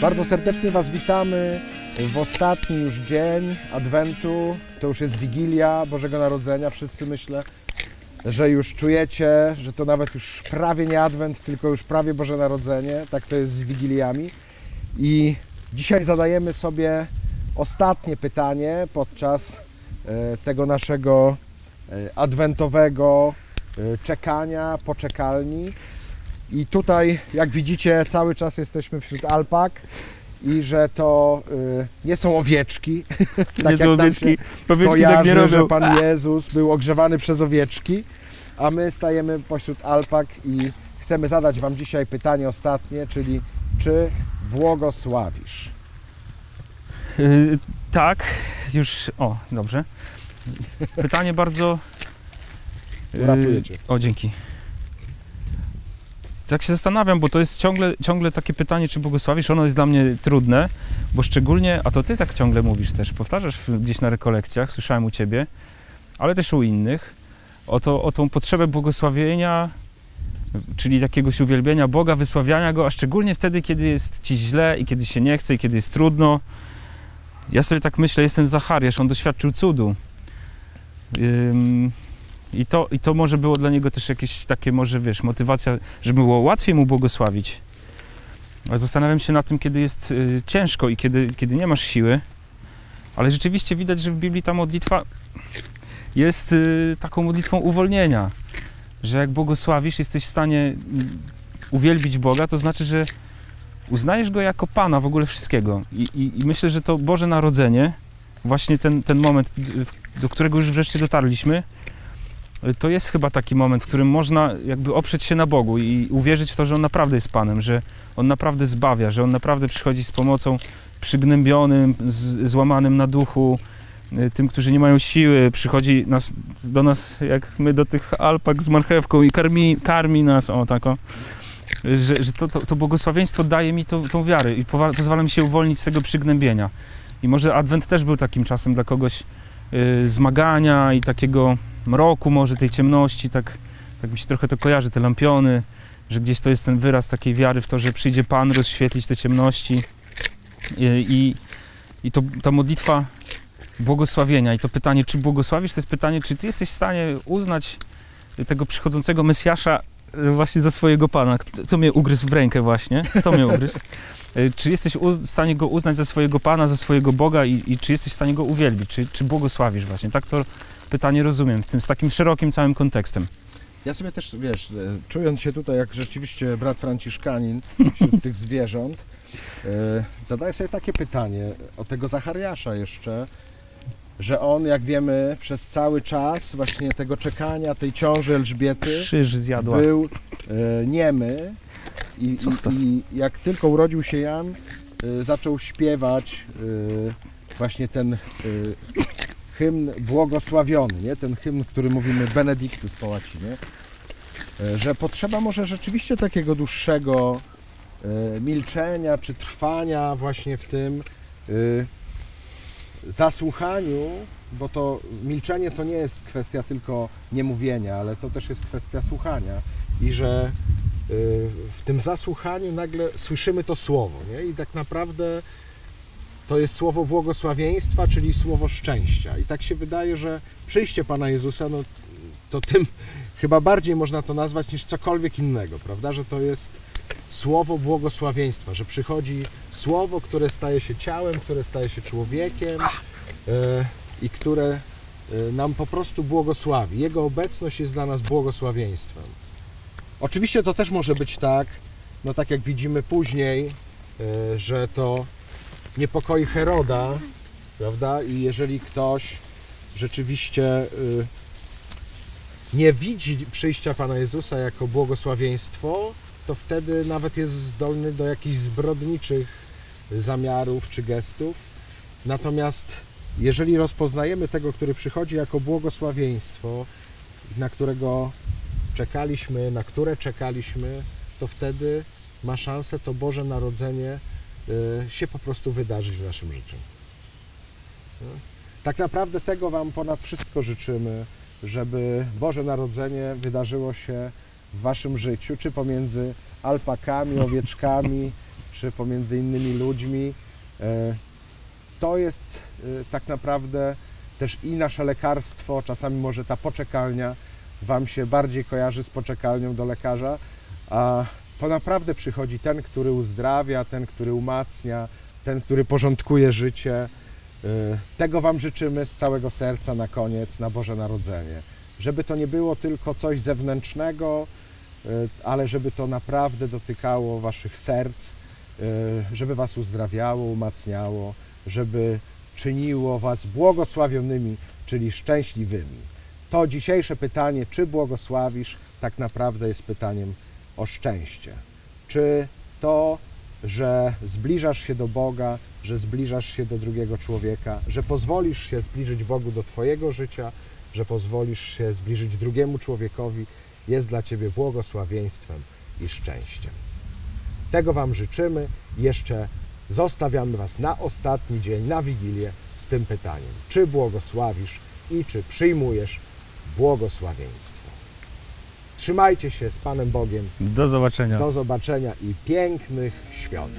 Bardzo serdecznie Was witamy w ostatni już dzień Adwentu. To już jest Wigilia Bożego Narodzenia. Wszyscy myślę, że już czujecie, że to nawet już prawie nie Adwent, tylko już prawie Boże Narodzenie. Tak to jest z Wigiliami. I dzisiaj zadajemy sobie ostatnie pytanie podczas e, tego naszego e, adwentowego e, czekania, poczekalni. I tutaj, jak widzicie, cały czas jesteśmy wśród alpak i że to y, nie są owieczki, tak nie są owieczki, owieczki tak że. Pan Jezus był ogrzewany przez owieczki, a my stajemy pośród alpak i chcemy zadać Wam dzisiaj pytanie ostatnie, czyli czy błogosławisz? Y, tak, już, o, dobrze. Pytanie bardzo... y, Cię. O, dzięki. Tak się zastanawiam, bo to jest ciągle, ciągle takie pytanie, czy błogosławisz, ono jest dla mnie trudne, bo szczególnie, a to ty tak ciągle mówisz też, powtarzasz gdzieś na rekolekcjach, słyszałem u ciebie, ale też u innych, o, to, o tą potrzebę błogosławienia, czyli jakiegoś uwielbienia Boga, wysławiania Go, a szczególnie wtedy, kiedy jest ci źle i kiedy się nie chce i kiedy jest trudno. Ja sobie tak myślę, jest ten Zachariasz, on doświadczył cudu. Ym, i to, I to może było dla niego też jakieś takie, może wiesz, motywacja, żeby było łatwiej mu błogosławić. Zastanawiam się nad tym, kiedy jest y, ciężko i kiedy, kiedy nie masz siły. Ale rzeczywiście widać, że w Biblii ta modlitwa jest y, taką modlitwą uwolnienia. Że jak błogosławisz, jesteś w stanie mm, uwielbić Boga, to znaczy, że uznajesz Go jako Pana w ogóle wszystkiego. I, i, i myślę, że to Boże Narodzenie, właśnie ten, ten moment, do którego już wreszcie dotarliśmy, to jest chyba taki moment, w którym można jakby oprzeć się na Bogu i uwierzyć w to, że On naprawdę jest Panem, że On naprawdę zbawia, że On naprawdę przychodzi z pomocą przygnębionym, z, złamanym na duchu, y, tym, którzy nie mają siły, przychodzi nas, do nas, jak my do tych alpak z marchewką i karmi, karmi nas, o tak o. Że, że to, to, to błogosławieństwo daje mi tą, wiarę i pozwala mi się uwolnić z tego przygnębienia. I może Adwent też był takim czasem dla kogoś y, zmagania i takiego mroku, może tej ciemności, tak, tak mi się trochę to kojarzy, te lampiony, że gdzieś to jest ten wyraz takiej wiary w to, że przyjdzie Pan rozświetlić te ciemności i, i, i to, ta modlitwa błogosławienia i to pytanie, czy błogosławisz, to jest pytanie, czy ty jesteś w stanie uznać tego przychodzącego Mesjasza y, właśnie za swojego Pana. Kto, mnie ugryzł w rękę właśnie? Kto mnie ugryzł? Y, Czy jesteś w stanie go uznać za swojego Pana, za swojego Boga i, i czy jesteś w stanie go uwielbić? Czy, czy błogosławisz właśnie? Tak to pytanie rozumiem, w tym, z takim szerokim całym kontekstem. Ja sobie też, wiesz, e, czując się tutaj jak rzeczywiście brat Franciszkanin wśród tych zwierząt, e, zadaję sobie takie pytanie o tego Zachariasza jeszcze, że on, jak wiemy, przez cały czas właśnie tego czekania, tej ciąży Elżbiety Krzyż zjadła. był e, niemy i, i jak tylko urodził się Jan, e, zaczął śpiewać e, właśnie ten e, hymn błogosławiony, nie? ten hymn, który mówimy Benedictus po łacinie, e, że potrzeba może rzeczywiście takiego dłuższego e, milczenia czy trwania właśnie w tym e, zasłuchaniu, bo to milczenie to nie jest kwestia tylko niemówienia, ale to też jest kwestia słuchania i że w tym zasłuchaniu nagle słyszymy to słowo, nie? I tak naprawdę to jest słowo błogosławieństwa, czyli słowo szczęścia. I tak się wydaje, że przyjście Pana Jezusa, no to tym chyba bardziej można to nazwać niż cokolwiek innego, prawda? Że to jest słowo błogosławieństwa, że przychodzi słowo, które staje się ciałem, które staje się człowiekiem e, i które e, nam po prostu błogosławi. Jego obecność jest dla nas błogosławieństwem. Oczywiście to też może być tak, no tak jak widzimy później, e, że to niepokoi Heroda, prawda? I jeżeli ktoś rzeczywiście y, nie widzi przyjścia Pana Jezusa jako błogosławieństwo, to wtedy nawet jest zdolny do jakichś zbrodniczych zamiarów czy gestów. Natomiast jeżeli rozpoznajemy tego, który przychodzi jako błogosławieństwo, na którego czekaliśmy, na które czekaliśmy, to wtedy ma szansę to Boże Narodzenie się po prostu wydarzyć w naszym życiu. No. Tak naprawdę tego Wam ponad wszystko życzymy, żeby Boże Narodzenie wydarzyło się w Waszym życiu, czy pomiędzy alpakami, owieczkami, czy pomiędzy innymi ludźmi. E, To jest e, tak naprawdę też i nasze lekarstwo, czasami może ta poczekalnia Wam się bardziej kojarzy z poczekalnią do lekarza, a to naprawdę przychodzi ten, który uzdrawia, ten, który umacnia, ten, który porządkuje życie. Y, Tego Wam życzymy z całego serca na koniec, na Boże Narodzenie. Żeby to nie było tylko coś zewnętrznego, y, ale żeby to naprawdę dotykało Waszych serc, y, żeby Was uzdrawiało, umacniało, żeby czyniło Was błogosławionymi, czyli szczęśliwymi. To dzisiejsze pytanie, czy błogosławisz, tak naprawdę jest pytaniem o szczęście. Czy to, że zbliżasz się do Boga, że zbliżasz się do drugiego człowieka, że pozwolisz się zbliżyć Bogu do Twojego życia, że pozwolisz się zbliżyć drugiemu człowiekowi, jest dla Ciebie błogosławieństwem i szczęściem. Tego Wam życzymy. Jeszcze zostawiamy Was na ostatni dzień, na Wigilię z tym pytaniem. Czy błogosławisz i czy przyjmujesz błogosławieństwo? Trzymajcie się z Panem Bogiem. Do zobaczenia. Do zobaczenia i pięknych świąt.